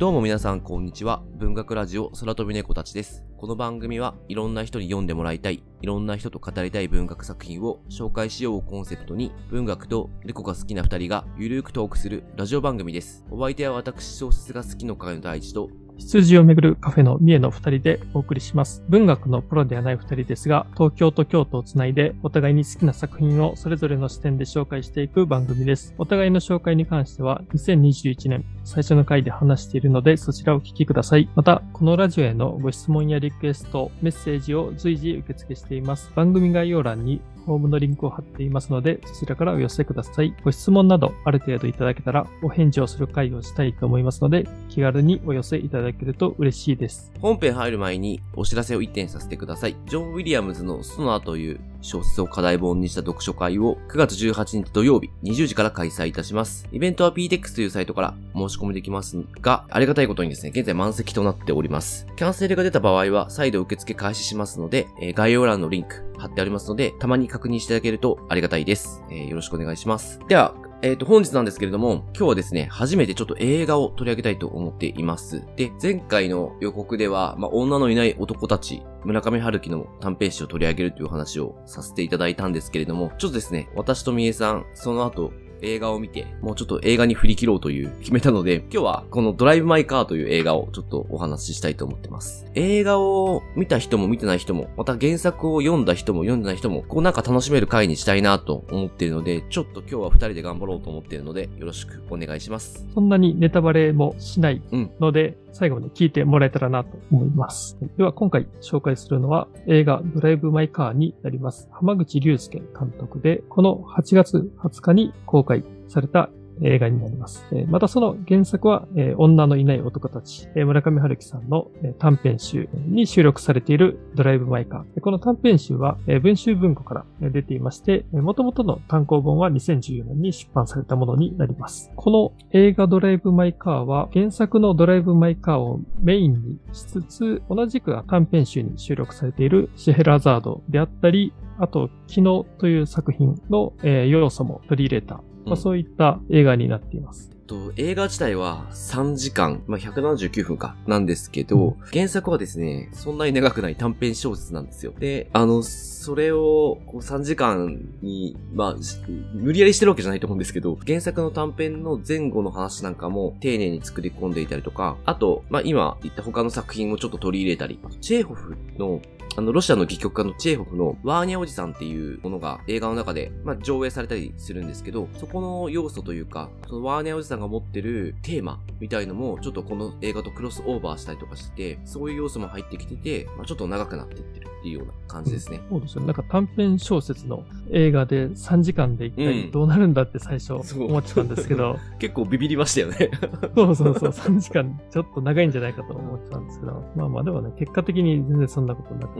どうも皆さんこんにちは。文学ラジオ空飛び猫たちです。この番組はいろんな人に読んでもらいたい、いろんな人と語りたい文学作品を紹介しようをコンセプトに、文学と猫が好きな二人がゆるーくトークするラジオ番組です。お相手は私小説が好きの会の第一と、羊をめぐるカフェの三重の二人でお送りします。文学のプロではない二人ですが、東京と京都をつないで、お互いに好きな作品をそれぞれの視点で紹介していく番組です。お互いの紹介に関しては、2021年最初の回で話しているので、そちらをお聞きください。また、このラジオへのご質問やリクエスト、メッセージを随時受付しています。番組概要欄にホームのリンクを貼っていますので、そちらからお寄せください。ご質問などある程度いただけたら、お返事をする会をしたいと思いますので、気軽にお寄せいただけると嬉しいです。本編入る前にお知らせを一点させてください。ジョン・ウィリアムズのストナーという小説を課題本にした読書会を9月18日土曜日20時から開催いたします。イベントは PTEX というサイトから申し込みできますが、ありがたいことにですね、現在満席となっております。キャンセルが出た場合は再度受付開始しますので、えー概要欄のリンク貼ってありますので、たまに確認していただけるとありがたいです。えーよろしくお願いします。では、えっ、と、本日なんですけれども、今日はですね、初めてちょっと映画を取り上げたいと思っています。で、前回の予告では、まあ、女のいない男たち、村上春樹の短編集を取り上げるという話をさせていただいたんですけれども、ちょっとですね、私とみえさん、その後、映画を見て、もうちょっと映画に振り切ろうという決めたので、今日はこのドライブ・マイ・カーという映画をちょっとお話ししたいと思ってます。映画を見た人も見てない人も、また原作を読んだ人も読んでない人も、こうなんか楽しめる回にしたいなと思っているので、ちょっと今日は二人で頑張ろうと思っているので、よろしくお願いします。そんなにネタバレもしないうんので、最後まで聞いてもらえたらなと思います。では今回紹介するのは映画ドライブ・マイ・カーになります。浜口竜介監督で、この8月20日に公開された映画になります。またその原作は、女のいない男たち、村上春樹さんの短編集に収録されているドライブ・マイ・カー。この短編集は、文集文庫から出ていまして、元々の単行本は2014年に出版されたものになります。この映画ドライブ・マイ・カーは原作のドライブ・マイ・カーをメインにしつつ、同じく短編集に収録されているシェヘラザードであったり、あと、昨日という作品の、要素も取り入れた、まうんあ、そういった映画になっています。と、映画自体は3時間、まあ、179分か、なんですけど、原作はですね、そんなに長くない短編小説なんですよ。で、あの、それを、こう3時間に、まあ、し無理やりしてるわけじゃないと思うんですけど、原作の短編の前後の話なんかも丁寧に作り込んでいたりとか、あと、まあ、今言った他の作品をちょっと取り入れたり、チェーホフのあの、ロシアの戯曲家のチェーホフのワーニャおじさんっていうものが映画の中で、まあ、上映されたりするんですけど、そこの要素というか、そのワーニャおじさんが持ってるテーマみたいのも、ちょっとこの映画とクロスオーバーしたりとかして、そういう要素も入ってきてて、まあ、ちょっと長くなっていってるっていうような感じですね。そうですよね。なんか短編小説の映画で3時間で一うん体どうなるんだって最初思ってたんですけど、結構ビビりましたよね。そうそうそう、3時間ちょっと長いんじゃないかと思ってたんですけど、まあまあでもね、結果的に全然そんなことなく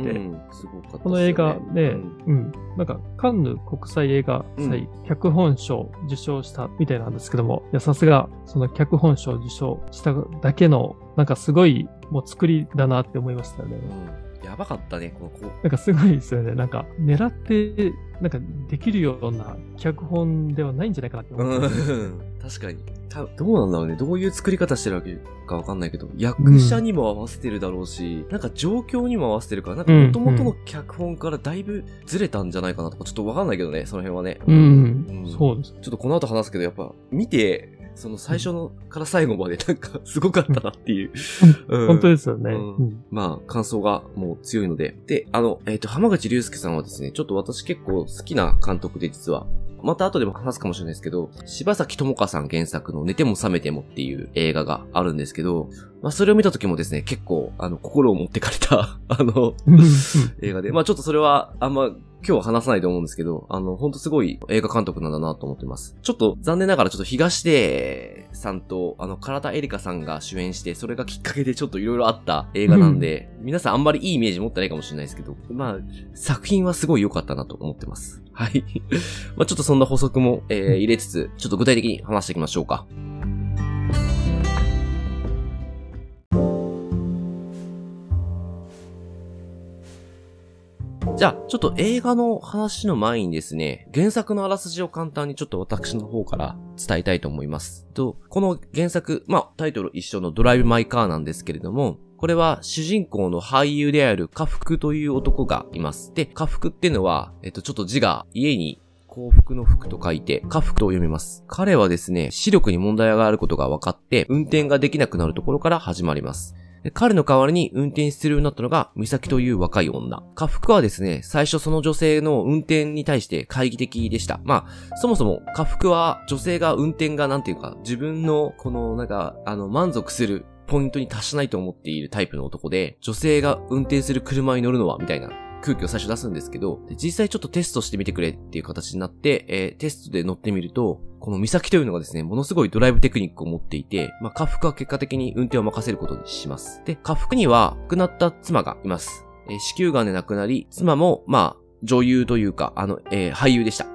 すごかったね。この映画で、うんうん、なんかカンヌ国際映画祭、脚本賞を受賞したみたいなんですけども、いや、さすがその脚本賞を受賞しただけの、なんかすごいもう作りだなって思いましたよね。うんやばかったね、この子。なんかすごいですよね。なんか狙って、なんかできるような脚本ではないんじゃないかなって思うんって。、確かに。たどうなんだろうね。どういう作り方してるわけかわかんないけど、役者にも合わせてるだろうし、なんか状況にも合わせてるから、なんか元々の脚本からだいぶずれたんじゃないかなとか、ちょっとわかんないけどね、その辺はね。うん、うんそうです。ちょっとこの後話すけど、やっぱ、見て、その最初のから最後までなんか すごかったなっていう。うん本当ですよね。うんうんまあ、感想がもう強いので。で、あの、えっ、と、浜口竜介さんはですね、ちょっと私結構好きな監督で実は、また後でも話すかもしれないですけど、柴崎智香さん原作の寝ても覚めてもっていう映画があるんですけど、まあそれを見た時もですね、結構、あの、心を持ってかれた、あの、うん映画で。まあちょっとそれは、あんま、今日は話さないと思うんですけど、あの、ほんとすごい映画監督なんだなと思ってます。ちょっと残念ながらちょっと東出さんと、あの、唐田エリカさんが主演して、それがきっかけでちょっといろいろあった映画なんで、皆さんあんまりいいイメージ持ってないかもしれないですけど、まあ、作品はすごい良かったなと思ってます。はい。まあちょっとそんな補足も、えー入れつつ、ちょっと具体的に話していきましょうか。じゃあ、ちょっと映画の話の前にですね、原作のあらすじを簡単にちょっと私の方から伝えたいと思います。と、この原作、まあ、タイトル一緒のドライブ・マイ・カーなんですけれども、これは主人公の俳優である家福という男がいます。で、家福っていうのは、えっと、ちょっと字が家に幸福の福と書いて、家福と読みます。彼はですね、視力に問題があることが分かって、運転ができなくなるところから始まります。彼の代わりに運転するようになったのが、美咲という若い女。家福はですね、最初その女性の運転に対して懐疑的でした。まあ、そもそも家福は女性が運転がなんていうか、自分のこのなんか、あの、満足するポイントに達しないと思っているタイプの男で、女性が運転する車に乗るのは、みたいな空気を最初出すんですけど、実際ちょっとテストしてみてくれっていう形になって、えー、テストで乗ってみると、この美咲というのがですね、ものすごいドライブテクニックを持っていて、まあ、家福は結果的に運転を任せることにします。で、家福には亡くなった妻がいます。えー、子宮癌で亡くなり、妻も、まあ、女優というか、あの、えー、俳優でした。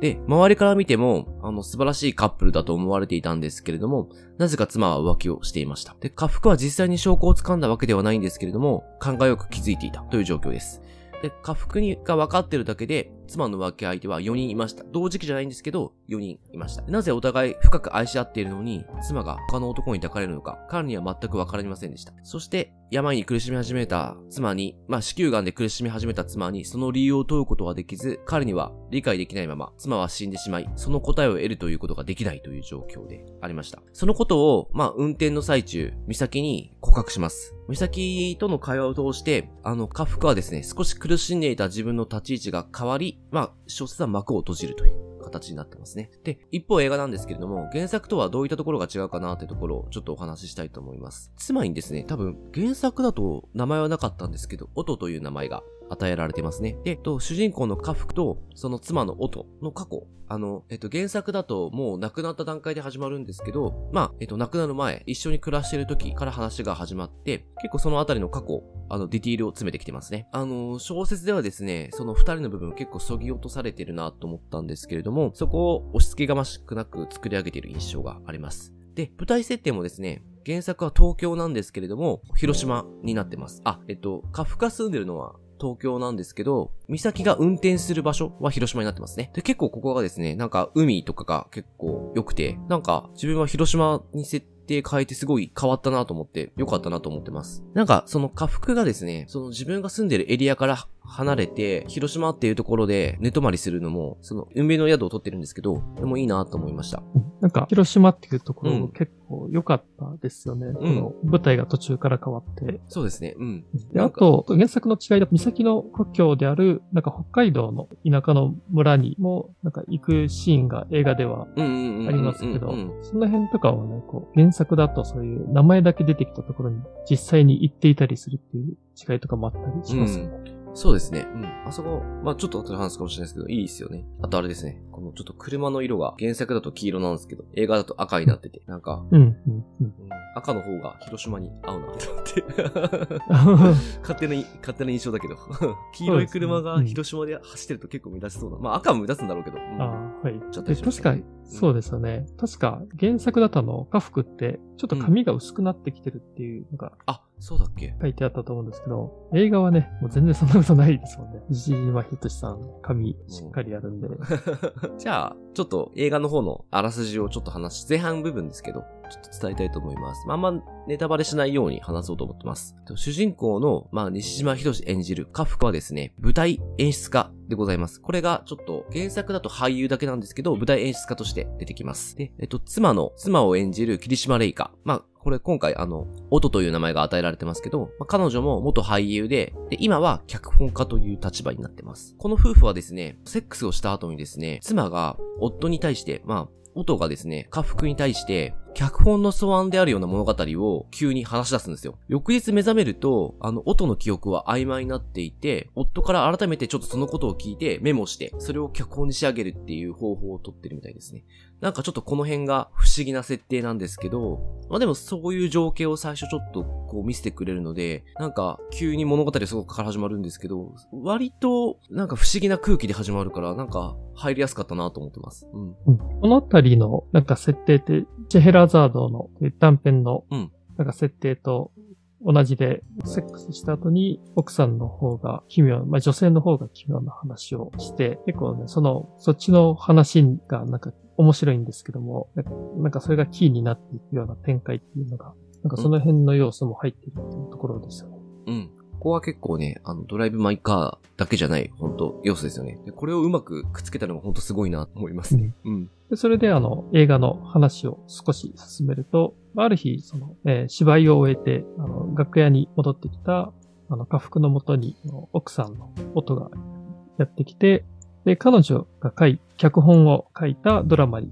で、周りから見ても、あの、素晴らしいカップルだと思われていたんですけれども、なぜか妻は浮気をしていました。で、家福は実際に証拠を掴んだわけではないんですけれども、考えよく気づいていたという状況です。で、下腹にが分かってるだけで、妻の浮気相手は4人いました。同時期じゃないんですけど、4人いました。なぜお互い深く愛し合っているのに、妻が他の男に抱かれるのか、彼には全く分かりませんでした。そして、病に苦しみ始めた妻に、まあ、子宮癌で苦しみ始めた妻に、その理由を問うことはできず、彼には理解できないまま、妻は死んでしまい、その答えを得るということができないという状況でありました。そのことを、まあ、運転の最中、美咲に告白します。美咲との会話を通して、あの、家福はですね、少し苦しんでいた自分の立ち位置が変わり、まあ、小説は幕を閉じるという。形になってますね。で、一方映画なんですけれども、原作とはどういったところが違うかなってところをちょっとお話ししたいと思います。つまりですね、多分原作だと名前はなかったんですけど、音という名前が与えられてますね。で、と、主人公の家福と、その妻の音の過去。あの、えっと、原作だともう亡くなった段階で始まるんですけど、まあ、えっと、亡くなる前、一緒に暮らしてる時から話が始まって、結構そのあたりの過去、あの、ディティールを詰めてきてますね。あの、小説ではですね、その二人の部分結構削ぎ落とされてるなと思ったんですけれども、もそこを押し付けがましくなく作り上げている印象があります。で、舞台設定もですね、原作は東京なんですけれども、広島になってます。あ、えっと、カフカ住んでるのは東京なんですけど、美咲が運転する場所は広島になってますね。で、結構ここがですね、なんか海とかが結構良くて、なんか自分は広島に設定変えてすごい変わったなと思って、良かったなと思ってます。なんか、その家福がですね、その自分が住んでるエリアから離れて、広島っていうところで寝泊まりするのも、その運命の宿を取ってるんですけど、でもいいなと思いました。なんか、広島っていうところ結構良かったですよね。うん、この舞台が途中から変わって。そうですね。うん。で、あと、原作の違いで、岬の故郷である、なんか北海道の田舎の村にも、なんか行くシーンが映画ではありますけど、その辺とかはね、こう、原作だとそういう名前だけ出てきたところに実際に行っていたりするっていう違いとかもあったりしますよね。うんそうですね。うん。あそこ、まあちょっと後で話すかもしれないですけど、いいですよね。あとあれですね。このちょっと車の色が原作だと黄色なんですけど、映画だと赤になってて、なんか、うん、うん、うん。赤の方が広島に合うなって思って 勝手な、勝手な印象だけど 黄色い車が広島で走ってると結構目立ちそうな。まあ赤も目立つんだろうけど。うん、ああ、はい。ちょっと確かに、そうですよね。確か原作だとの、家福って、ちょっと髪が薄くなってきてるっていうのが、あ、そうだっけ？書いてあったと思うんですけど、映画はね、もう全然そんなことないですもんね。石島ひとしさん、髪しっかりやるんで。じゃあ、ちょっと映画の方のあらすじをちょっと話し、前半部分ですけど、ちょっと伝えたいと思います。まあ、あんまネタバレしないように話そうと思ってます。主人公の、まあ、西島ひとし演じるカフカはですね、舞台演出家でございます。これがちょっと原作だと俳優だけなんですけど、舞台演出家として出てきます。で、えっと、妻の、妻を演じる霧島レイカ。まあ、これ今回あの、音という名前が与えられてますけど、まあ、彼女も元俳優で、で、今は脚本家という立場になってます。この夫婦はですね、セックスをした後にですね、妻が夫に対して、まあ、音がですね、家福に対して、脚本の素案であるような物語を急に話し出すんですよ。翌日目覚めると、あの、音の記憶は曖昧になっていて、夫から改めてちょっとそのことを聞いてメモして、それを脚本に仕上げるっていう方法をとってるみたいですね。なんかちょっとこの辺が不思議な設定なんですけど、まあでもそういう情景を最初ちょっとこう見せてくれるので、なんか急に物語すごくから始まるんですけど、割となんか不思議な空気で始まるから、なんか入りやすかったなと思ってます。うん。このあたりのなんか設定って、チェヘラザードの短編のなんか設定と同じで、セックスした後に奥さんの方が奇妙、まあ女性の方が奇妙な話をして、結構ね、その、そっちの話がなんか面白いんですけども、なんかそれがキーになっていくような展開っていうのが、なんかその辺の要素も入っているっていうところですよね。うん。ここは結構ね、あの、ドライブ・マイ・カーだけじゃない、本当要素ですよね。でこれをうまくくっつけたのが本当すごいなと思いますね。うん。でそれであの、映画の話を少し進めると、ある日、その、えー、芝居を終えて、あの、楽屋に戻ってきた、あの、家福のもとに、奥さんの音がやってきて、で、彼女が書い、脚本を書いたドラマに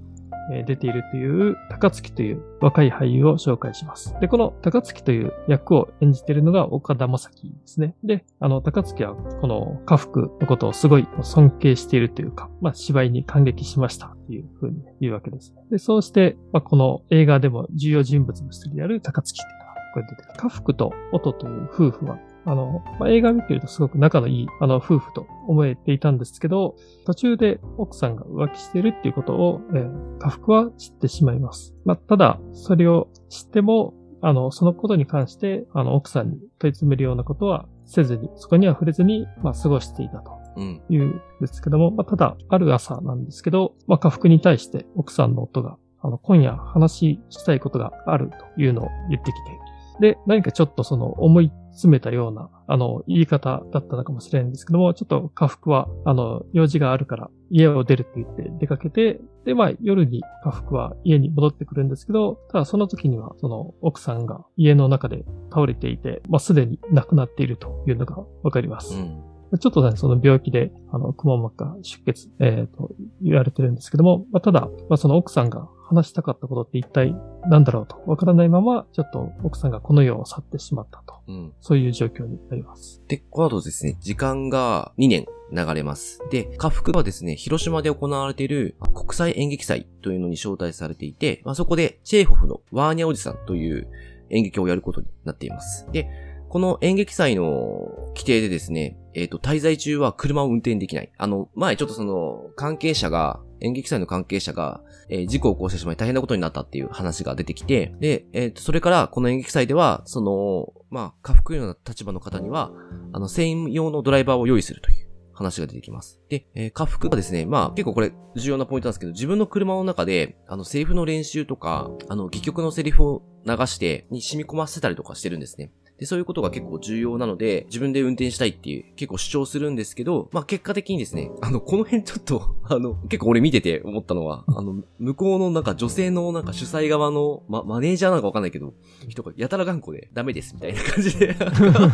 出ているという高月という若い俳優を紹介します。で、この高月という役を演じているのが岡田正樹ですね。で、あの、高月はこの家福のことをすごい尊敬しているというか、まあ、芝居に感激しましたというふうに言うわけです。で、そうして、まあ、この映画でも重要人物の一人である高月というのがこれ出てくる。家福と音という夫婦はあの、まあ、映画見てるとすごく仲のいい、あの、夫婦と思えていたんですけど、途中で奥さんが浮気しているっていうことを、えー、家福は知ってしまいます。まあ、ただ、それを知っても、あの、そのことに関して、あの、奥さんに問い詰めるようなことはせずに、そこには触れずに、まあ、過ごしていたと。いうんですけども、まあ、ただ、ある朝なんですけど、まあ、家福に対して奥さんの夫が、あの、今夜話したいことがあるというのを言ってきて、で、何かちょっとその思い詰めたような、あの、言い方だったのかもしれないんですけども、ちょっと家福は、あの、用事があるから家を出るって言って出かけて、で、まあ夜に家福は家に戻ってくるんですけど、ただその時には、その奥さんが家の中で倒れていて、まあすでに亡くなっているというのがわかります。うんちょっとね、その病気で、あの、くも膜下出血、えっ、ー、と、言われてるんですけども、まあ、ただ、まあ、その奥さんが話したかったことって一体何だろうとわからないまま、ちょっと奥さんがこの世を去ってしまったと。うん、そういう状況になります。で、この後ですね、時間が2年流れます。で、家福はですね、広島で行われている国際演劇祭というのに招待されていて、まあ、そこでチェーホフのワーニャおじさんという演劇をやることになっています。で、この演劇祭の規定でですね、えっ、ー、と、滞在中は車を運転できない。あの、前ちょっとその、関係者が、演劇祭の関係者が、えー、事故を起こしてしまい大変なことになったっていう話が出てきて、で、え、ー、それからこの演劇祭では、その、まあ、家福ような立場の方には、あの、専用のドライバーを用意するという話が出てきます。で、えー、家福はですね、まあ結構これ重要なポイントなんですけど、自分の車の中で、あの、セリフの練習とか、あの、戯曲のセリフを流して、に染み込ませたりとかしてるんですね。で、そういうことが結構重要なので、自分で運転したいっていう結構主張するんですけど、まあ結果的にですね、あの、この辺ちょっと、あの、結構俺見てて思ったのは、あの、向こうのなんか女性のなんか主催側の、ま、マネージャーなのかわかんないけど、人がやたら頑固でダメですみたいな感じで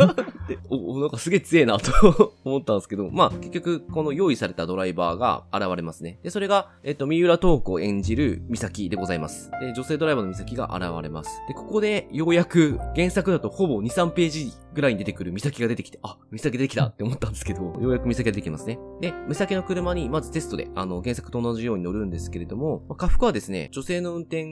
お、なんかすげえ強えなと 思ったんですけど、まあ結局この用意されたドライバーが現れますね。で、それが、えっと、三浦東子を演じる美咲でございます。で、女性ドライバーの美咲が現れます。で、ここでようやく原作だとほぼ2、3ページぐらいに出てくる美咲が出てきて、あ、美咲出てきたって思ったんですけど、ようやく美咲が出てきますね。で、美咲の車にまずテストで、あの、原作と同じように乗るんですけれども、まあ、家福はですね、女性の運転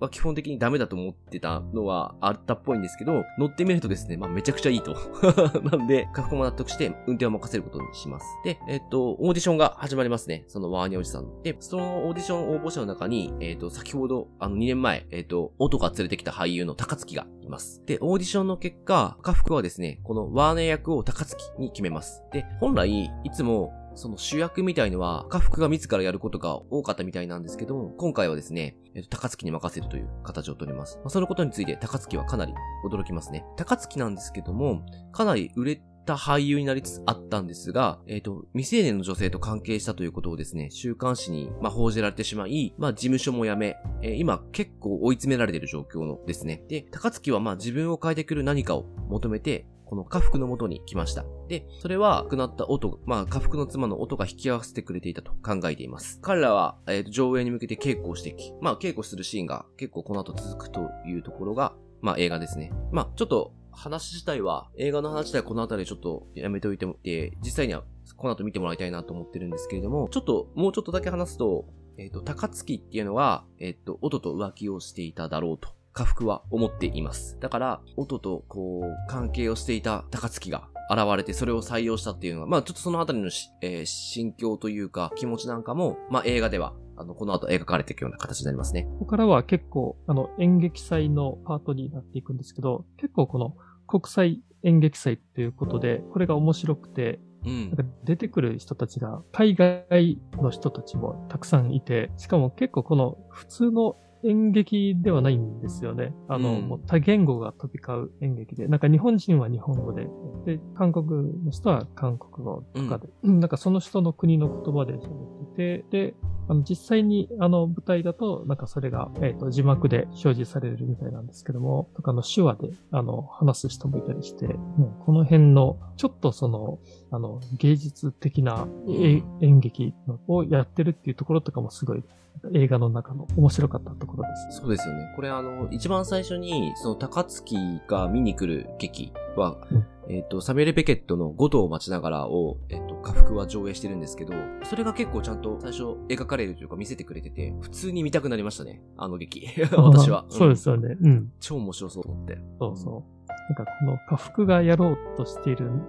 は基本的にダメだと思ってたのはあったっぽいんですけど、乗ってみるとですね、まあめちゃくちゃいいと。なんで、家福も納得して運転を任せることにします。で、えっと、オーディションが始まりますね。そのワーニャおじさん。で、そのオーディション応募者の中に、えっと、先ほど、あの2年前、えっと、音が連れてきた俳優の高月がいます。で、オーディションの結果、家福はですね、このワーネ役を高月に決めます。で、本来、いつもその主役みたいのは、家福が自らやることが多かったみたいなんですけど、今回はですね、えっと、高月に任せるという形をとります。まあ、そのことについて高月はかなり驚きますね。高月なんですけども、かなり売れた俳優になりつつあったんですが、えっ、と、未成年の女性と関係したということをですね、週刊誌に、ま、報じられてしまい、まあ、事務所も辞め、えー、今結構追い詰められている状況のですね。で、高月はまあ自分を変えてくる何かを求めて、この家福の元に来ました。で、それは亡くなった音、まあ家福の妻の音が引き合わせてくれていたと考えています。彼らは、えー、と上映に向けて稽古をしてき、まあ稽古するシーンが結構この後続くというところが、まあ映画ですね。まあちょっと話自体は、映画の話自体はこの辺りちょっとやめておいても、え実際にはこの後見てもらいたいなと思ってるんですけれども、ちょっと、もうちょっとだけ話すと、えっ、ー、と、高月っていうのは、えっ、ー、と、音と浮気をしていただろうと。家福は思っています。だから、音とこう、関係をしていた高月が、現れてそれを採用したっていうのが、まあちょっとそのあたりのし、えー心境というか気持ちなんかも、まあ映画では、あの、この後描かれていくような形になりますね。ここからは結構、あの、演劇祭のパートになっていくんですけど、結構この国際演劇祭ということで、これが面白くて、うんなん。か出てくる人たちが海外の人たちもたくさんいて、しかも結構この普通の演劇ではないんですよね。あの、うん。もう多言語が飛び交う演劇で、なんか日本人は日本語で、で、韓国の人は韓国語とかで、うん。なんかその人の国の言葉で喋ってて、で、あの実際にあの舞台だと、なんかそれが、えっ、と、字幕で表示されるみたいなんですけども、とかの手話で、あの、話す人もいたりして、もうこの辺の、ちょっとその、あの、芸術的なえ演劇をやってるっていうところとかもすごい、映画の中の面白かったところです。そうですよね。これあの、一番最初に、その高槻が見に来る劇は、うんえっ、と、サミュエル・ベケットの五島を待ちながらを、えっ、と、家福は上映してるんですけど、それが結構ちゃんと最初描かれるというか見せてくれてて、普通に見たくなりましたね。あの劇。私は。そうですよね。うん。超面白そうと思って。そうそう。なんかこの家福がやろうとしているうん。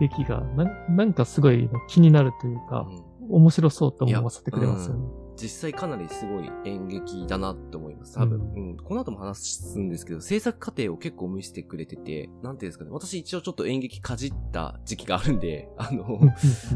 劇がなん、なんかすごい気になるというか、うん面白そうと思わせてくれますよね。実際かなりすごい演劇だなって思います。多分。ううん。この後も話すんですけど、制作過程を結構見せてくれてて、なんていうんですかね。私一応ちょっと演劇かじった時期があるんで、あの、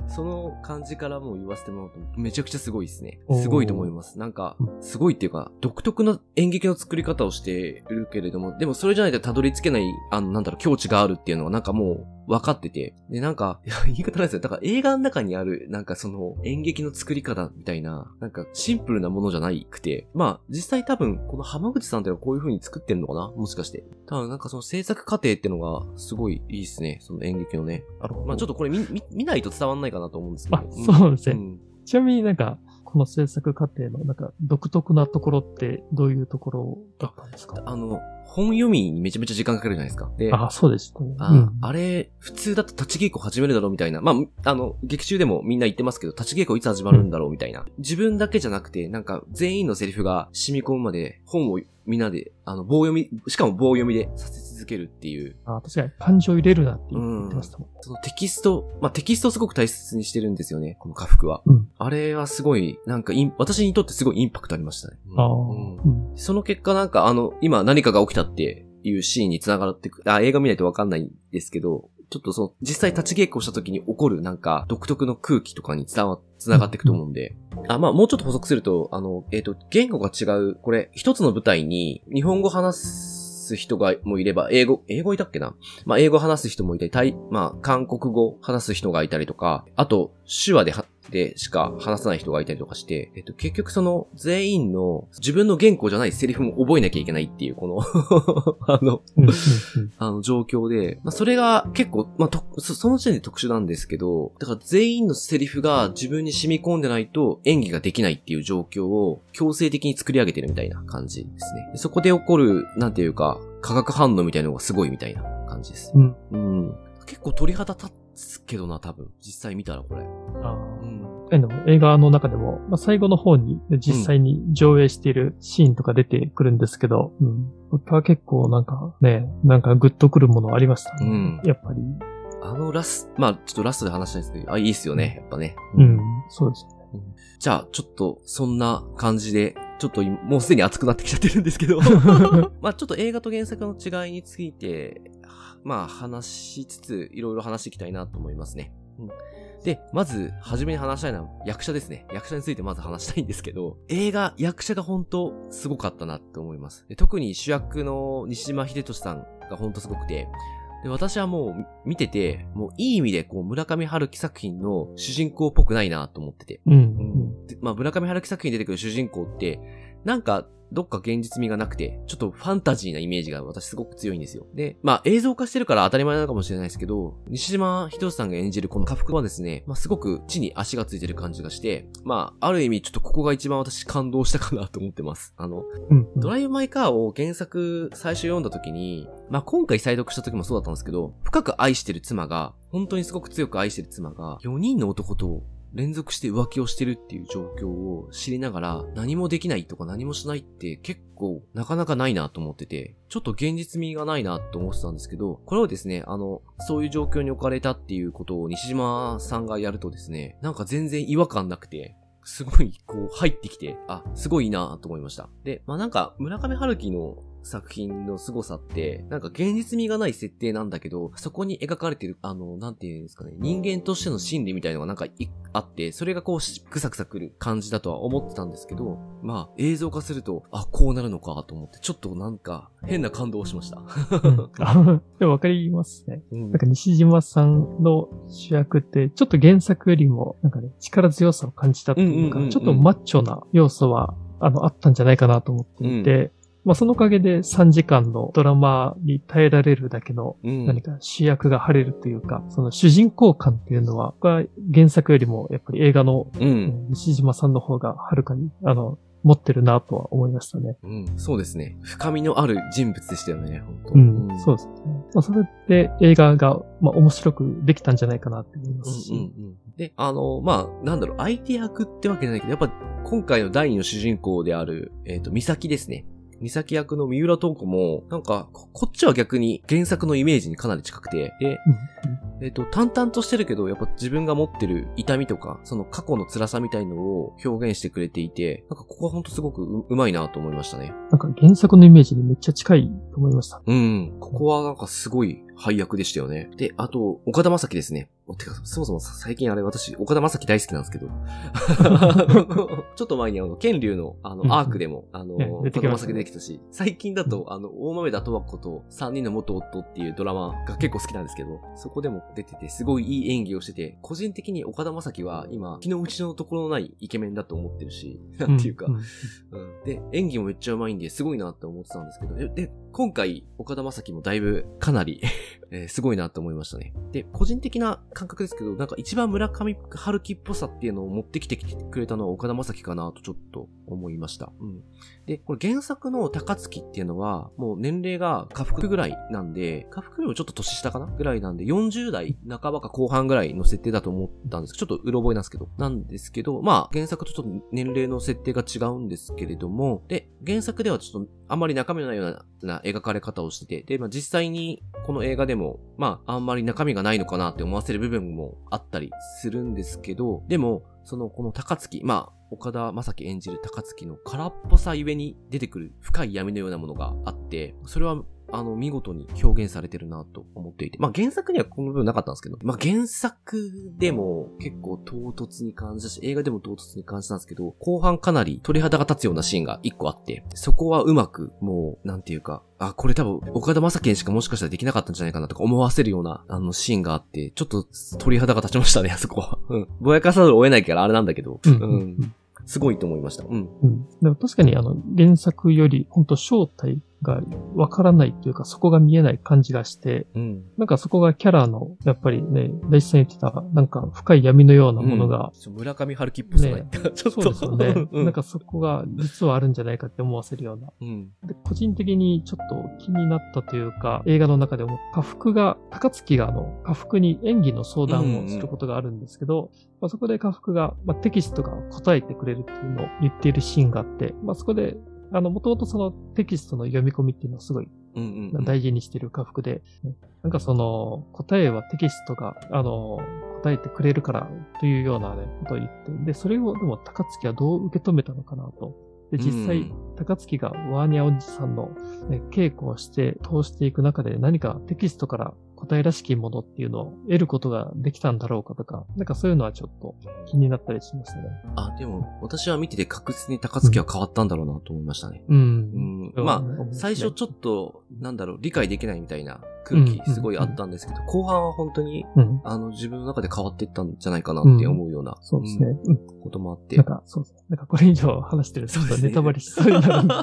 その感じからもう言わせてもらうと、めちゃくちゃすごいですね。すごいと思います。なんか、すごいっていうか、独特な演劇の作り方をしているけれども、でもそれじゃないとたどり着けない、あの、なんだろう、境地があるっていうのがなんかもう、分かってて。で、なんか、いや、言い方ないですよ。だから映画の中にある、なんかその、演劇の作り方みたいな、なんかシンプルなものじゃないくて、まあ、実際多分、この浜口さんってのはこういう風に作ってんのかな？もしかして。多分なんかその制作過程ってのが、すごいいいですね。その演劇のね。なるほどまあちょっとこれ見、見、見ないと伝わんないかなと思うんですけど。あそうですねんちなみになんか、この制作過程のなんか独特なところってどういうところだったんですか？あの、本読みにめちゃめちゃ時間かかるじゃないですか。で、あ、そうでしたね。あ,、うんあれ、普通だと立ち稽古始めるだろうみたいな。まあ、あの、劇中でもみんな言ってますけど、立ち稽古いつ始まるんだろうみたいな。自分だけじゃなくて、なんか全員のセリフが染み込むまで本をみんなで、あの、棒読み、しかも棒読みでさせ続けるっていう。あ、確かに感情入れるなって言ってましたもん。そのテキスト、まあ、テキストをすごく大切にしてるんですよね、この家福は。うんあれはすごい、なんか私にとってすごいインパクトありましたね。うんああ、うんうんその結果なんかあの、今何かが起きたっていうシーンに繋がってく、あ、映画見ないとわかんないんですけど、ちょっとその、実際立ち稽古をした時に起こるなんか独特の空気とかに伝わ、繋がっていくと思うんで。あ、まあもうちょっと補足すると、あの、えっ、と、言語が違う、これ、一つの舞台に日本語話す人がもいれば、英語、英語いたっけな？まあ英語話す人もいたり、タイ、まあ韓国語話す人がいたりとか、あと、手話で、でしか話さない人がいたりとかして、えっと、結局その全員の自分の言語じゃないセリフも覚えなきゃいけないっていう、この あの、あの状況で、まあ、それが結構、まあ、とそ、その時点で特殊なんですけど、だから全員のセリフが自分に染み込んでないと演技ができないっていう状況を強制的に作り上げてるみたいな感じですね。でそこで起こる、なんていうか、化学反応みたいなのがすごいみたいな感じです。うん。うん。結構鳥肌立つけどな、多分。実際見たらこれ。あうん。あでも映画の中でも、まあ、最後の方に実際に上映しているシーンとか出てくるんですけど、うん。僕は結構なんかね、なんかグッとくるものありましたね。うんやっぱり。あのラス、まあちょっとラストで話したいんですけど、あ、いいっすよね、やっぱね。うん。そうです。じゃあ、ちょっと、そんな感じで、ちょっと今もうすでに熱くなってきちゃってるんですけど、まあちょっと映画と原作の違いについて、まあ話しつつ、いろいろ話していきたいなと思いますね。うんで、まず、初めに話したいのは役者ですね。役者についてまず話したいんですけど、映画、役者が本当すごかったなって思います。で特に主役の西島秀俊さんが本当すごくて、で、私はもう見てて、もういい意味でこう村上春樹作品の主人公っぽくないなと思ってて。うん。うん。でまあ、村上春樹作品に出てくる主人公って、なんか、どっか現実味がなくて、ちょっとファンタジーなイメージが私すごく強いんですよ。で、まあ映像化してるから当たり前なのかもしれないですけど、西島秀俊さんが演じるこの家福はですね、まあすごく地に足がついてる感じがして、まあある意味ちょっとここが一番私感動したかなと思ってます。あの、うん。ドライブ・マイ・カーを原作最初読んだ時に、まあ今回再読した時もそうだったんですけど、深く愛してる妻が、本当にすごく強く愛してる妻が、4人の男と連続して浮気をしてるっていう状況を知りながら、何もできないとか何もしないって結構なかなかないなと思ってて、ちょっと現実味がないなと思ってたんですけど、これをですね、あの、そういう状況に置かれたっていうことを西島さんがやるとですね、なんか全然違和感なくて、すごい、こう、入ってきて、あ、すごいなと思いました。で、まあ、なんか、村上春樹の作品の凄さって、なんか現実味がない設定なんだけど、そこに描かれてる、あの、なんていうんですかね、人間としての心理みたいのがなんかあって、それがこう、くさくさくる感じだとは思ってたんですけど、まあ、映像化すると、あ、こうなるのかと思って、ちょっとなんか、変な感動をしました。うん、でもわかりますね。うん、なんか西島さんの主役って、ちょっと原作よりも、なんかね、力強さを感じたっていうか、ちょっとマッチョな要素は、あの、あったんじゃないかなと思っていて、まあ、そのおかげで3時間のドラマに耐えられるだけの何か主役が晴れるというか、うん、その主人公感っていうのは、僕は原作よりもやっぱり映画の西島さんの方がはるかに、あの、持ってるなとは思いましたね。うん、そうですね。深みのある人物でしたよね、本当うん、うん、そうですね。まあ、それで映画が、まあ、面白くできたんじゃないかなって思いますし。うんうんうん、で、あの、まあ、なんだろう、相手役ってわけじゃないけど、やっぱ今回の第二の主人公である、えっ、ー、と、美咲ですね。美咲役の三浦透子も、なんか、こっちは逆に原作のイメージにかなり近くて、で、えっ、と、淡々としてるけど、やっぱ自分が持ってる痛みとか、その過去の辛さみたいのを表現してくれていて、なんかここはほんとすごくううまいなと思いましたね。なんか原作のイメージにめっちゃ近いと思いました。うん。ここはなんかすごい配役でしたよね。で、あと、岡田正樹ですね。てか、そもそも最近あれ私、岡田正樹大好きなんですけど。ちょっと前にあの、剣竜のあの、アークでも、あの、岡田正樹出てきたし、最近だと、あの、大豆田とわ子と三人の元夫っていうドラマが結構好きなんですけど、そこでも出てて、すごいいい演技をしてて、個人的に岡田正樹は今、気の内のところのないイケメンだと思ってるし、なんていうか、うん、で、演技もめっちゃうまいんで、すごいなって思ってたんですけど、で、今回、岡田正樹もだいぶ、かなりえー、すごいなと思いましたね。で、個人的な感覚ですけど、なんか一番村上春樹っぽさっていうのを持ってきてくれたのは岡田正樹かなとちょっと思いました。うん。で、これ原作の高月っていうのは、もう年齢が下腹ぐらいなんで、下腹よりもちょっと年下かなぐらいなんで、40代半ばか後半ぐらいの設定だと思ったんですけど、ちょっとうろ覚えなんですけど、なんですけど、まあ、原作とちょっと年齢の設定が違うんですけれども、で、原作ではちょっとあまり中身のないような描かれ方をしてて、で、まあ実際にこの映画画でも、まああんまり中身がないのかなって思わせる部分もあったりするんですけど、でも、その、この高槻、まあ、岡田正樹演じる高槻の空っぽさゆえに出てくる深い闇のようなものがあって、それはあの、見事に表現されてるなと思っていて。まあ、原作にはこの部分なかったんですけど、まあ、原作でも結構唐突に感じたし、映画でも唐突に感じたんですけど、後半かなり鳥肌が立つようなシーンが一個あって、そこはうまく、もう、なんていうか、あ、これ多分、岡田正樹にしかもしかしたらできなかったんじゃないかなとか思わせるような、あの、シーンがあって、ちょっと鳥肌が立ちましたね、あ そこは。うん。ぼやかさざるを得ないからあれなんだけど。うん。うんすごいと思いました。うん。うん。でも確かにあの、原作より、本当正体がわからないっていうか、そこが見えない感じがして、うん、なんかそこがキャラの、やっぱりね、大地さん言ってた、なんか深い闇のようなものが。うん、村上春樹っぽさね、ちょっと。そうですよね、うん。なんかそこが実はあるんじゃないかって思わせるような。うん、で個人的にちょっと気になったというか、映画の中でも、下腹が、高槻があの、下腹に演技の相談をすることがあるんですけど、うんうんまあ、そこで下腹が、まあ、テキストが答えてくれるっていうのを言っているシーンがあって、まあ、そこであの、もともとそのテキストの読み込みっていうのをすごい大事にしてる家福で、なんかその答えはテキストが、あの、答えてくれるからというようなね、ことを言って、で、それをでも高槻はどう受け止めたのかなと。で、実際、高槻がワーニャおじさんの、ね、稽古をして通していく中で何かテキストから答えらしきものっていうのを得ることができたんだろうかとか、なんかそういうのはちょっと気になったりしますね。あ、でも、私は見てて確実に高槻は変わったんだろうなと思いましたね。うん。うん、まあ、最初ちょっと、なんだろう、理解できないみたいな空気すごいあったんですけど、後半は本当に、あの、自分の中で変わっていったんじゃないかなって思うような、そうですね。こともあって。なんか、そうですね。なんかこれ以上話してるとネタバレしそうになるんで、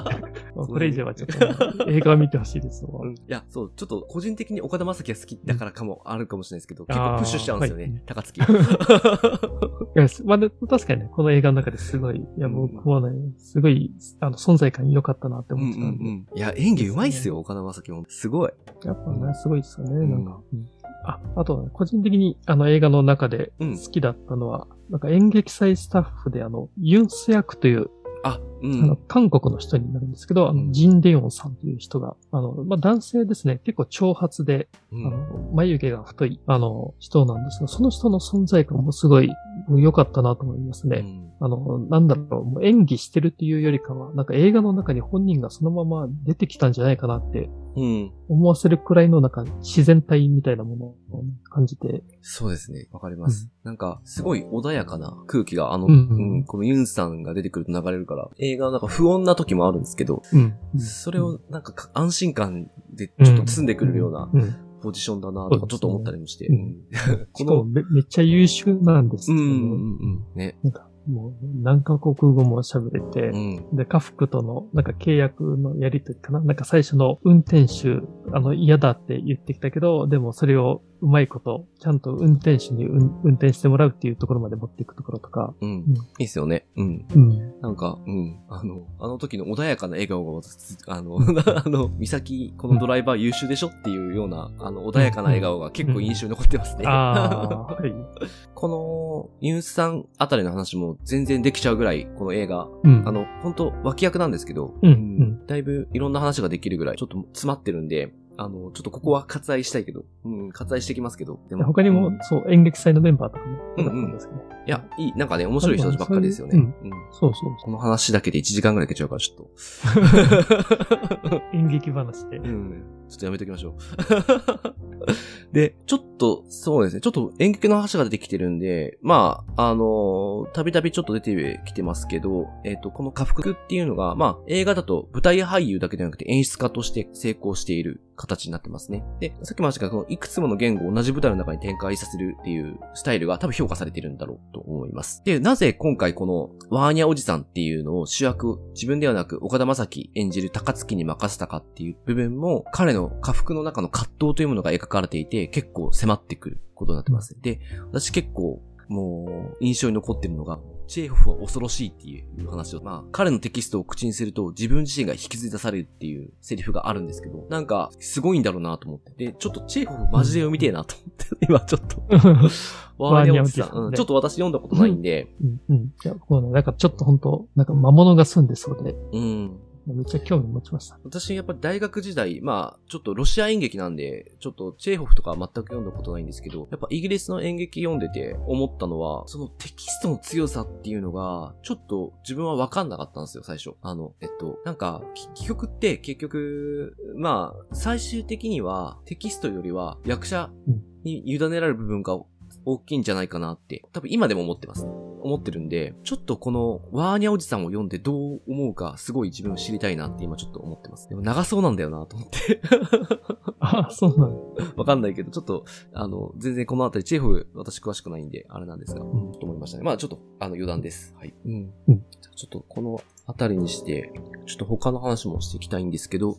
これ以上はちょっと映画を見てほしいですいや、そう、ちょっと個人的に岡田将生きだからかもあるかもしれないですけど、結構プッシュしちゃうんですよね、高槻。いや、まあ、確かにね、この映画の中ですごい、いや、僕もね、すごい、あの、存在感良かったなって思ってたんで。いや、演技うまいっすよ、岡田将生も。すごい。やっぱね、すごいっすよね、なんか。あ、あと、個人的にあの映画の中で好きだったのは、なんか演劇祭スタッフであの、ユンス役という、あ、うあのん。、韓国の人になるんですけど、あの、うんジン・デヨンさんという人が、あの、まあ、男性ですね、結構長髪で、うんあの、眉毛が太い、あの、人なんですが、その人の存在感もすごい良かったなと思いますね。うんあの、なんだろう、もう演技してるっていうよりかは、なんか映画の中に本人がそのまま出てきたんじゃないかなってうん。思わせるくらいのなんか自然体みたいなものを感じて、そうですね。わかります。なんか、すごい穏やかな空気が、あの、ううんうんん、このユンさんが出てくると流れるから、映画はなんか不穏な時もあるんですけど、うん。それをなんかか安心感でちょっと包んでくれるようなうん。ポジションだなとかちょっと思ったりもして。うんうんしかもめめっちゃ優秀なんですけど、うんうんうんうん。ね。なんかもう何カ国語も喋れて、うん。で、家福との、なんか契約のやりとりかな？なんか最初の運転手、あの、嫌だって言ってきたけど、でもそれをうまいこと、ちゃんと運転手に運運転してもらうっていうところまで持っていくところとか、うん。うんいいっすよね。うん。うん。なんか、うん。あの、あの時の穏やかな笑顔が私、あの、あの、美咲、このドライバー優秀でしょっていうような、あの、穏やかな笑顔が結構印象に残ってますね。ああ、はい。この、ユンスさんあたりの話も全然できちゃうぐらい、この映画、うん。あの、本当脇役なんですけど、うんうんだいぶいろんな話ができるぐらい、ちょっと詰まってるんで、あの、ちょっとここは割愛したいけど、うん、割愛してきますけど、で他にも、うんそう、演劇祭のメンバーとかもよかったんですけどね。いや、いい、なんかね、面白い人たちばっかりですよね。うんうんそうそうこの話だけで1時間ぐらいいけちゃうから、ちょっと。演劇話で。うん。ちょっとやめときましょう。で、ちょっと、そうですね。ちょっと演劇の話が出てきてるんで、まあ、あのたびたびちょっと出てきてますけど、えっ、と、この家福っていうのが、まあ、映画だと舞台俳優だけではなくて演出家として成功している形になってますね。で、さっきも話したけど、いくつもの言語を同じ舞台の中に展開させるっていうスタイルが多分評価されてるんだろうと思います。で、なぜ今回このワーニャおじさんっていうのを主役、自分ではなく岡田将生演じる高槻に任せたかっていう部分も、彼の家福の中の葛藤というものが描かれていて、結構迫ってくることになってます。で、私結構、もう、印象に残ってるのが、チェーホフは恐ろしいっていう話を、まあ、彼のテキストを口にすると自分自身が引きずり出されるっていうセリフがあるんですけど、なんか、すごいんだろうなと思って。で、ちょっとチェーホフマジで読みてえなと思って、今ちょっと、ワーニャおじさ。ん、うんちょっと私読んだことないんで、うん、うん。いや、こうね、なんかちょっと本当なんか魔物が住んでそうで、うん。めっちゃ興味持ちました。私、やっぱり大学時代、まあ、ちょっとロシア演劇なんで、ちょっとチェーホフとか全く読んだことないんですけど、やっぱイギリスの演劇読んでて思ったのは、そのテキストの強さっていうのが、ちょっと自分は分かんなかったんですよ、最初。あの、えっと、なんか、曲って結局、まあ、最終的にはテキストよりは役者に委ねられる部分が大きいんじゃないかなって、多分今でも思ってます。思ってるんで、ちょっとこのワーニャおじさんを読んでどう思うか、すごい自分知りたいなって今ちょっと思ってます。でも長そうなんだよなと思って。あ、そうなんだ。わかんないけど、ちょっと、あの、全然このあたり、チェフ、私詳しくないんで、あれなんですが、うん、と思いましたね。まあちょっと、あの、余談です。はい。うん。うんちょっと、このあたりにして、ちょっと他の話もしていきたいんですけど、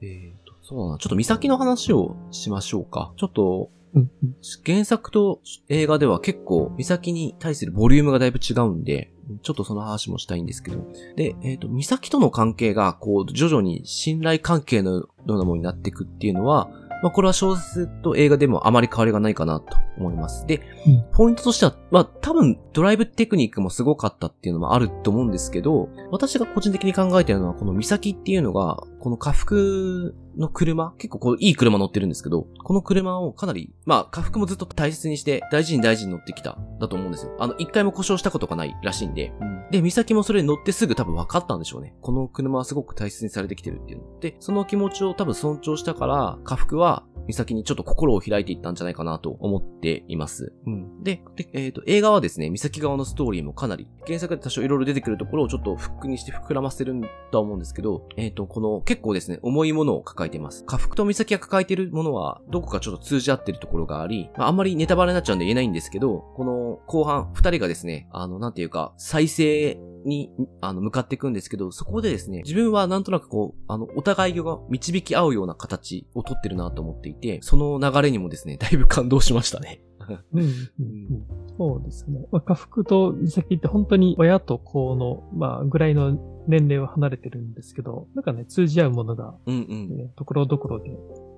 えーと、そうだな、ちょっと岬の話をしましょうか。ちょっと、うん、うん。原作と映画では結構、美咲に対するボリュームがだいぶ違うんで、ちょっとその話もしたいんですけど。で、えっ、と、美咲との関係が、こう、徐々に信頼関係のようなものになっていくっていうのは、まあ、これは小説と映画でもあまり変わりがないかなと思います。で、うんポイントとしては、まあ、多分、ドライブテクニックもすごかったっていうのもあると思うんですけど、私が個人的に考えてるのは、この美咲っていうのが、この家福の車、結構こう、いい車乗ってるんですけど、この車をかなり、まあ、家福もずっと大切にして、大事に大事に乗ってきた、だと思うんですよ。あの、一回も故障したことがないらしいんで。で、美咲もそれ乗ってすぐ多分分かったんでしょうね。この車はすごく大切にされてきてるっていうの。で、その気持ちを多分尊重したから、家福は、美咲にちょっと心を開いていったんじゃないかなと思っています。うん。で、でえっ、と、映画はですね、美咲側のストーリーもかなり、原作で多少いろいろ出てくるところをちょっとフックにして膨らませるんだと思うんですけど、えっ、と、この結結構ですね、重いものを抱えています。家福と美咲が抱えているものは、どこかちょっと通じ合ってるところがあり、まあ、あんまりネタバレになっちゃうんで言えないんですけど、この後半、二人がですね、あの、なんていうか、再生に、あの、向かっていくんですけど、そこでですね、自分はなんとなくこう、あの、お互いが導き合うような形をとってるなと思っていて、その流れにもですね、だいぶ感動しましたね。うん、うん、うん。そうですね。まあ、家福と美咲って本当に親と子の、まあ、ぐらいの年齢は離れてるんですけど、なんかね、通じ合うものが、うんうん。ね、ところどころで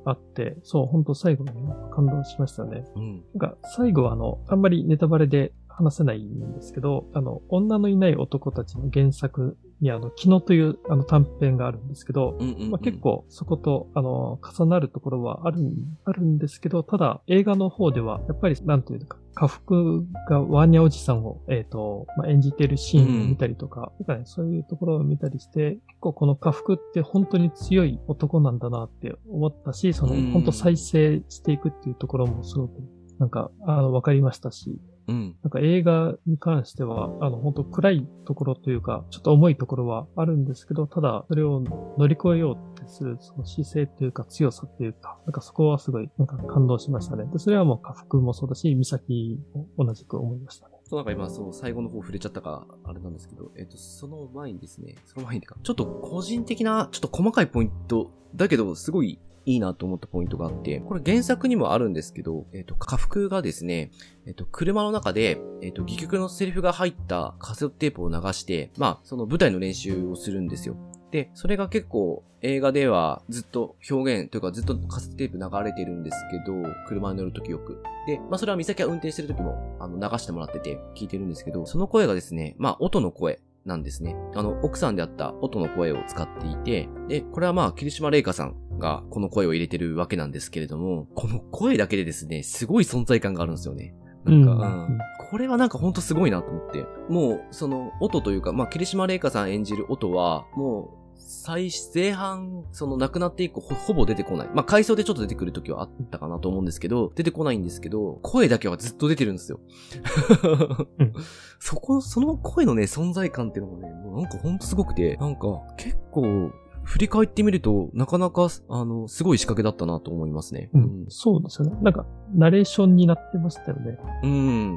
あって、そう、本当最後にね感動しましたね。うん。なんか、最後はあの、あんまりネタバレで話せないんですけど、あの、女のいない男たちの原作にあの、キノというあの短編があるんですけど、うんうんうん。まあ、結構そことあの、重なるところはあるん、あるんですけど、ただ映画の方では、やっぱりなんというか、家福がワーニャおじさんを、えっ、と、まあ、演じているシーンを見たりとか、なんかね、そういうところを見たりして、結構この家福って本当に強い男なんだなって思ったし、そのうん。本当再生していくっていうところもすごく、なんか、あの、わかりましたし、うん。なんか映画に関しては、あの、本当暗いところというか、ちょっと重いところはあるんですけど、ただ、それを乗り越えようってする、その姿勢というか強さというか、なんかそこはすごい、なんか感動しましたね。で、それはもう、家福もそうだし、美咲も同じく思いましたね。そうなんか今、そう、最後の方触れちゃったか、あれなんですけど、えっ、と、その前にですね、その前にか、ちょっと個人的な、ちょっと細かいポイント、だけど、すごいいいなと思ったポイントがあって、これ原作にもあるんですけど、えっ、と、家福がですね、えっ、と、車の中で、えっ、と、戯曲のセリフが入ったカセットテープを流して、まあ、その舞台の練習をするんですよ。で、それが結構映画ではずっと表現というかずっとカセットテープ流れてるんですけど、車に乗るときよく。で、まあそれは美咲が運転してるときもあの流してもらってて聞いてるんですけど、その声がですね、まあ音の声なんですね。あの、奥さんであった音の声を使っていて、で、これはまあ、桐島玲香さんがこの声を入れてるわけなんですけれども、この声だけでですね、すごい存在感があるんですよね。なんか、うんうんこれはなんかほんとすごいなと思って。もう、その、音というか、まあ、桐島玲香さん演じる音は、もう、最、前半、その亡くなって以降ほ、ほぼ出てこない。まあ、回想でちょっと出てくる時はあったかなと思うんですけど、出てこないんですけど、声だけはずっと出てるんですよ。うん そこ、その声のね、存在感っていうのもね、もうなんかほんとすごくて、なんか、結構、振り返ってみると、なかなか、あの、すごい仕掛けだったなと思いますね。うん。そうですよね。なんか、ナレーションになってましたよね。うん。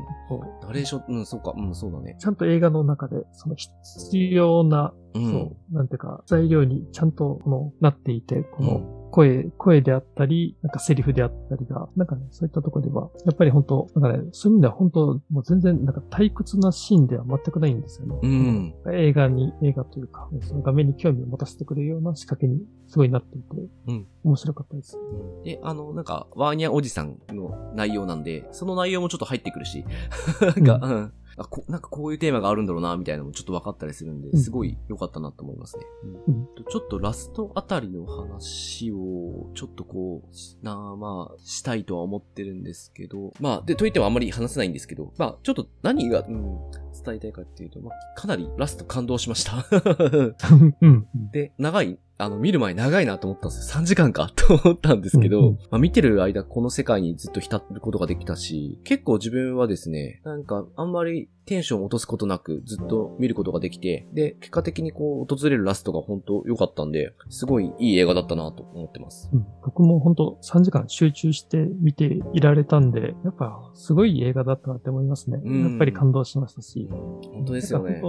ナレーション、うん、そうか、うん、そうだね。ちゃんと映画の中で、その必要なうん。そう、なんていうか、材料にちゃんと、この、なっていて、この、声、声であったり、なんかセリフであったりが、なんかね、そういったところでは、やっぱり本当なんかね、そういう意味では本当もう全然、なんか退屈なシーンでは全くないんですよね。うん。映画に、映画というか、その画面に興味を持たせてくれるような仕掛けにすごいなっていて、うん面白かったです。で、あの、なんか、ワーニャおじさんの内容なんで、その内容もちょっと入ってくるし、なんか、うん。あこなんかこういうテーマがあるんだろうな、みたいなのもちょっと分かったりするんで、うんすごい良かったなと思いますね。ううんんちょっとラストあたりの話を、ちょっとこう、しなまあ、したいとは思ってるんですけど、まあ、で、といってもあんまり話せないんですけど、まあ、ちょっと何が、うん、伝えたいかっていうと、まあ、かなりラスト感動しました。うん。で、長い、あの、見る前長いなと思ったんですよ。3時間かと思ったんですけど、うんうんまあ、見てる間この世界にずっと浸ることができたし、結構自分はですね、なんかあんまりテンションを落とすことなくずっと見ることができて、で、結果的にこう訪れるラストが本当良かったんで、すごいいい映画だったなと思ってます。うん僕も本当3時間集中して見ていられたんで、やっぱすごい映画だったなって思いますね。うんやっぱり感動しましたし、本当ですよね。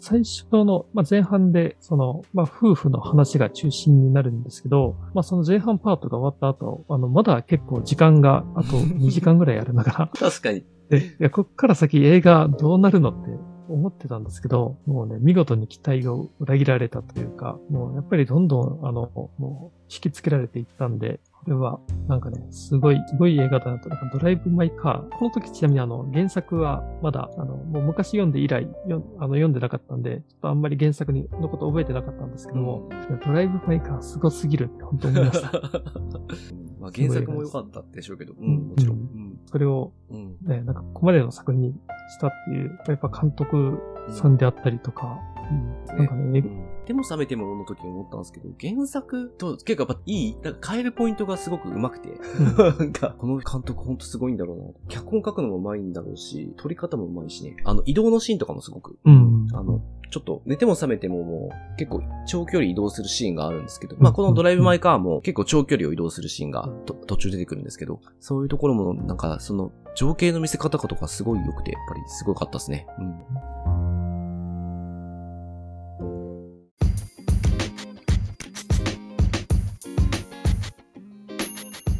最初の、まあ、前半で、その、まあ、夫婦の話が中心になるんですけど、まあ、その前半パートが終わった後、あの、まだ結構時間が、あと2時間ぐらいあるながら、確かに。で、いや、こっから先映画どうなるのって思ってたんですけど、もうね、見事に期待を裏切られたというか、もうやっぱりどんどん、あの、もう引きつけられていったんで、これは、なんかね、すごい、すごい映画だなと。なんかドライブ・マイ・カー。この時ちなみにあの、原作はまだ、あの、もう昔読んで以来、よあの読んでなかったんで、ちょっとあんまり原作にのこと覚えてなかったんですけども、いやドライブ・マイ・カーすごすぎるって本当思いました。う んまあ、原作も良かったでしょうけど、うん、もちろん。うんそれをうんね、なんかここまでの作品にしたっていう、やっぱ監督さんであったりとか、うんなんかね、でも覚めてもの時に思ったんですけど、原作と結構やっぱいい、なんか変えるポイントがすごく上手くて、なんか、この監督ほんとすごいんだろうな。脚本書くのも上手いんだろうし、撮り方も上手いしね。あの、移動のシーンとかもすごく、うん。あの、ちょっと寝ても覚めてももう結構長距離移動するシーンがあるんですけど、まあこのドライブ・マイ・カーも結構長距離を移動するシーンがと途中出てくるんですけど、そういうところもなんかその情景の見せ方とかすごい良くて、やっぱりすごかったですね。うん。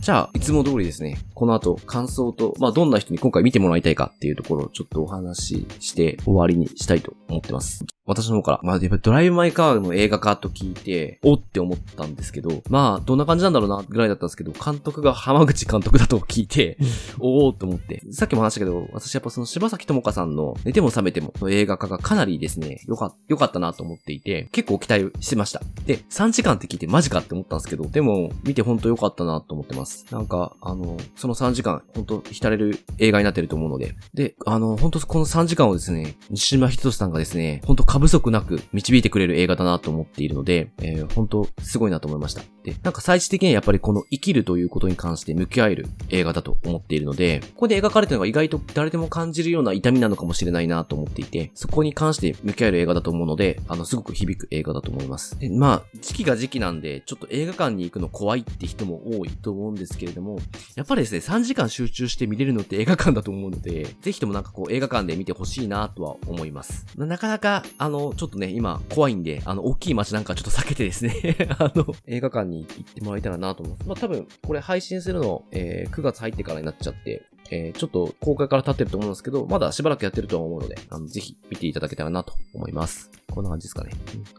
じゃあ、いつも通りですね、この後感想と、まあどんな人に今回見てもらいたいかっていうところをちょっとお話しして終わりにしたいと思ってます。私の方から、まあ、やっぱりドライブ・マイ・カーの映画化と聞いて、おって思ったんですけど、まあ、どんな感じなんだろうな、ぐらいだったんですけど、監督が浜口監督だと聞いて、おおって思って。さっきも話したけど、私やっぱその柴崎智香さんの寝ても覚めてもの映画化がかなりですね、よか、よかったなと思っていて、結構期待してました。で、3時間って聞いてマジかって思ったんですけど、でも、見て本当良かったなと思ってます。なんか、あの、その3時間、本当浸れる映画になってると思うので。で、あの、本当この3時間をですね、西島秀俊さんがですね、本当過不足なく導いてくれる映画だなと思っているので、えー、本当すごいなと思いました。で、なんか最終的にはやっぱりこの生きるということに関して向き合える映画だと思っているので、ここで描かれてるのが意外と誰でも感じるような痛みなのかもしれないなと思っていて、そこに関して向き合える映画だと思うので、あの、すごく響く映画だと思います。でまあ、時期が時期なんで、ちょっと映画館に行くの怖いって人も多いと思うんですけれども、やっぱりですね、3時間集中して見れるのって映画館だと思うので、ぜひともなんかこう映画館で見てほしいなとは思います。なかなか、あの、ちょっとね、今怖いんで、あの、大きい街なんかちょっと避けてですね、あの、映画館に行ってもらえたらなと思います。まあ多分、これ配信するの、えー、9月入ってからになっちゃって、えー、ちょっと公開から経ってると思うんですけど、まだしばらくやってると思うので、あの、ぜひ見ていただけたらなと思います。こんな感じですかね。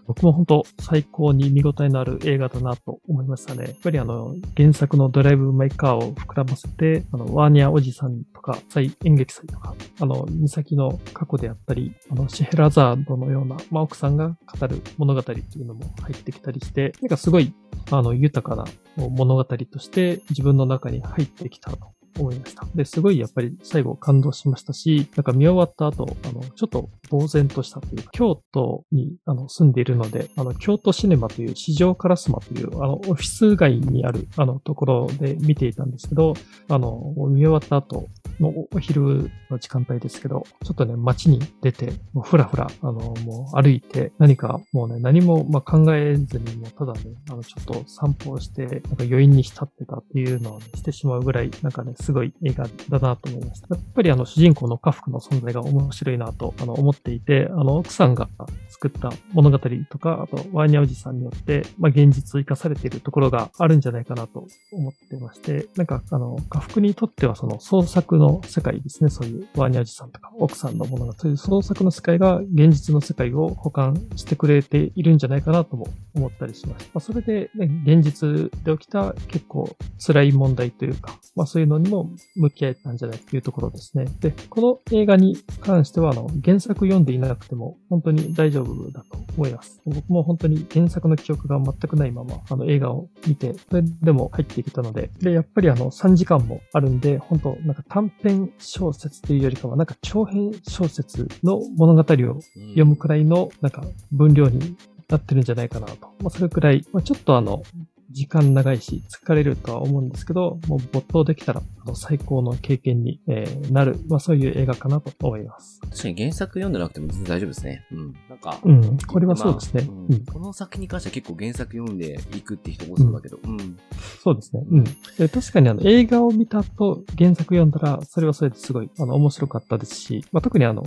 僕も本当最高に見応えのある映画だなと思いましたね。やっぱりあの、原作のドライブ・マイ・カーを膨らませて、あの、ワーニャおじさんとか、再演劇祭とか、あの、美咲の過去であったり、あの、シェヘラザードのような、まあ、奥さんが語る物語っていうのも入ってきたりして、なんかすごい、あの、豊かな物語として自分の中に入ってきたと思いました。で、すごいやっぱり最後感動しましたし、なんか見終わった後、あの、ちょっと呆然としたというか、京都にあの住んでいるので、あの、京都シネマという市場カラスマという、あの、オフィス街にある、あの、ところで見ていたんですけど、あの、見終わった後のお昼の時間帯ですけど、ちょっとね、街に出て、もうふらふら、あの、もう歩いて、何かもうね、何も、まあ、考えずに、もうただね、あの、ちょっと散歩をして、なんか余韻に浸ってたっていうのをね、してしまうぐらい、なんかね、すごい映画だなと思いました。やっぱりあの主人公の家福の存在が面白いなとあの思っていて、あの奥さんが作った物語とか、あとワーニャおじさんによって、まあ、現実を生かされているところがあるんじゃないかなと思ってまして、なんかあの家福にとってはその創作の世界ですね、そういうワーニャおじさんとか奥さんの物語、そういう創作の世界が現実の世界を保管してくれているんじゃないかなとも思ったりしました。まあ、それで、ね、現実で起きた結構辛い問題というか、まあそういうのにも向き合えたんじゃないというところですね。で、この映画に関しては、あの、原作読んでいなくても本当に大丈夫だと思います。僕も本当に原作の記憶が全くないまま、あの、映画を見て、それでも入っていけたので、で、やっぱりあの、3時間もあるんで、本当なんか短編小説というよりかは、なんか長編小説の物語を読むくらいの、なんか分量になってるんじゃないかなと。まあ、それくらい、まあ、ちょっとあの、時間長いし、疲れるとは思うんですけど、もう没頭できたら、最高の経験に、えーなる、まあそういう映画かなと思います。確かに原作読んでなくても全然大丈夫ですね。うん。なんか、うん、これはそうですね。まあうんうんこの作品に関しては結構原作読んでいくって人多そうだけど、うん。そうですね。うん。で確かにあの映画を見た後、原作読んだら、それはそれですごいあの面白かったですし、まあ、特にあの、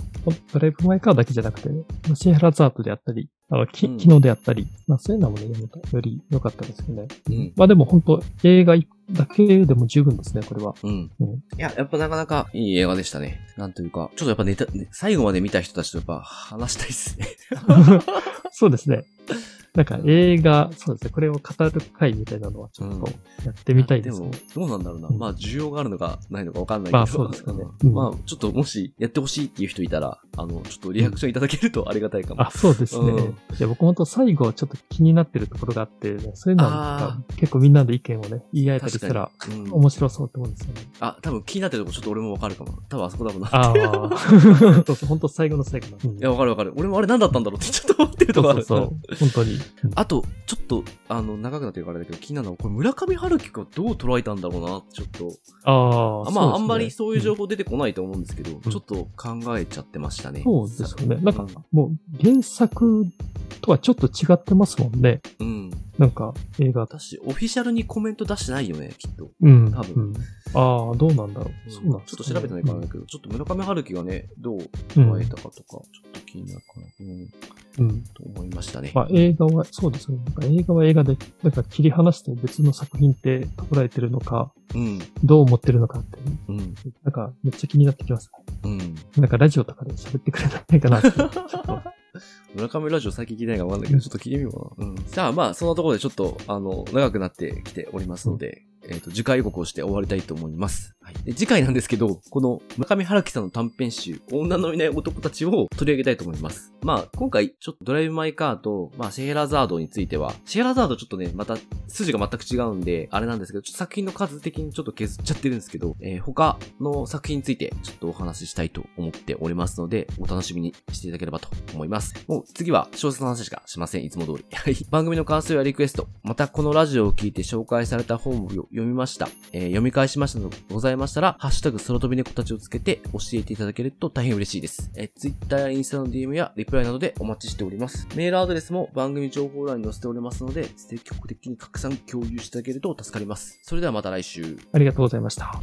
ドライブ・マイ・カーだけじゃなくて、シンハラザートであったり、あの、きうん昨日であったり、まあそういうのもね、より良かったですよね。うん。まあでも本当映画だけでも十分ですね、これは。うん。うんいや、やっぱなかなかいい映画でしたね。なんというか、ちょっとやっぱネタ、ね最後まで見た人たちとやっぱ話したいですね。そうですね。なんか映画、そうですね、これを語る会みたいなのはちょっとやってみたいですね。でも、どうなんだろうな。うんまあ、需要があるのかないのかわかんないけど。まあそうですかねんうんまあ、ちょっともしやってほしいっていう人いたら、あの、ちょっとリアクションいただけるとありがたいかも。あ、そうですね。うんいや僕本当最後ちょっと気になってるところがあって、そういうのはあ結構みんなの意見をね、言い合えたりしたら面白そうって思うんですよね。あ、多分気になってるとこちょっと俺もわかるかも。多分あそこだろうな。ああ。本当最後の最後の。うんいや、わかるわかる。俺もあれ何だったんだろうってちょっと思ってるところある。そうそうそう。本当に。うんあと、ちょっと、あの、長くなってるからだけど、気になるのは、これ村上春樹がどう捉えたんだろうなちょっと。ああ、あまあ、あんまりそういう情報出てこないと思うんですけど、んちょっと考えちゃってましたね。そうですよね。なんかうん、もう原作とはちょっと違ってますもんね。うん。なんか映画。私、オフィシャルにコメント出してないよね、きっと。うん。多分うんああ、どうなんだろう。そうなんちょっと調べてないからだねけど、ちょっと村上春樹がね、どう捉えたかとか、ちょっと気になるかな、うん、うん。と思いましたね。まあ映画は、そうですね。なんか映画は映画で、なんか切り離して別の作品って捉えてるのか、うん、どう思ってるのかって、うん、なんかめっちゃ気になってきますね。うん。なんかラジオとかで喋ってくれないかなって、ちょっと村上ラジオ最近聞いてないかわかんないけど、ちょっと聞いてみようかな。うん。さあ、まあ、そんなところでちょっと、あの、長くなってきておりますので、えっ、と、次回予告をして終わりたいと思います。はい。で、次回なんですけど、この村上春樹さんの短編集、女のいない男たちを取り上げたいと思います。まあ、今回、ちょっとドライブ・マイ・カーと、まあ、シェーラザードについては、シェーラザードちょっとね、また、筋が全く違うんで、あれなんですけど、ちょっと作品の数的にちょっと削っちゃってるんですけど、えー他の作品について、ちょっとお話ししたいと思っておりますので、お楽しみにしていただければと思います。もう、次は小説の話しかしません。いつも通り。はい。番組の感想やリクエスト、またこのラジオを聞いて紹介された本を読みました。えー読み返しましたのでございますましたら、ハッシュタグ空飛び猫たちをつけて教えていただけると大変嬉しいです。え、Twitter やインスタの DM やリプライなどでお待ちしております。メールアドレスも番組情報欄に載せておりますので、積極的に拡散共有していただけると助かります。それではまた来週。ありがとうございました。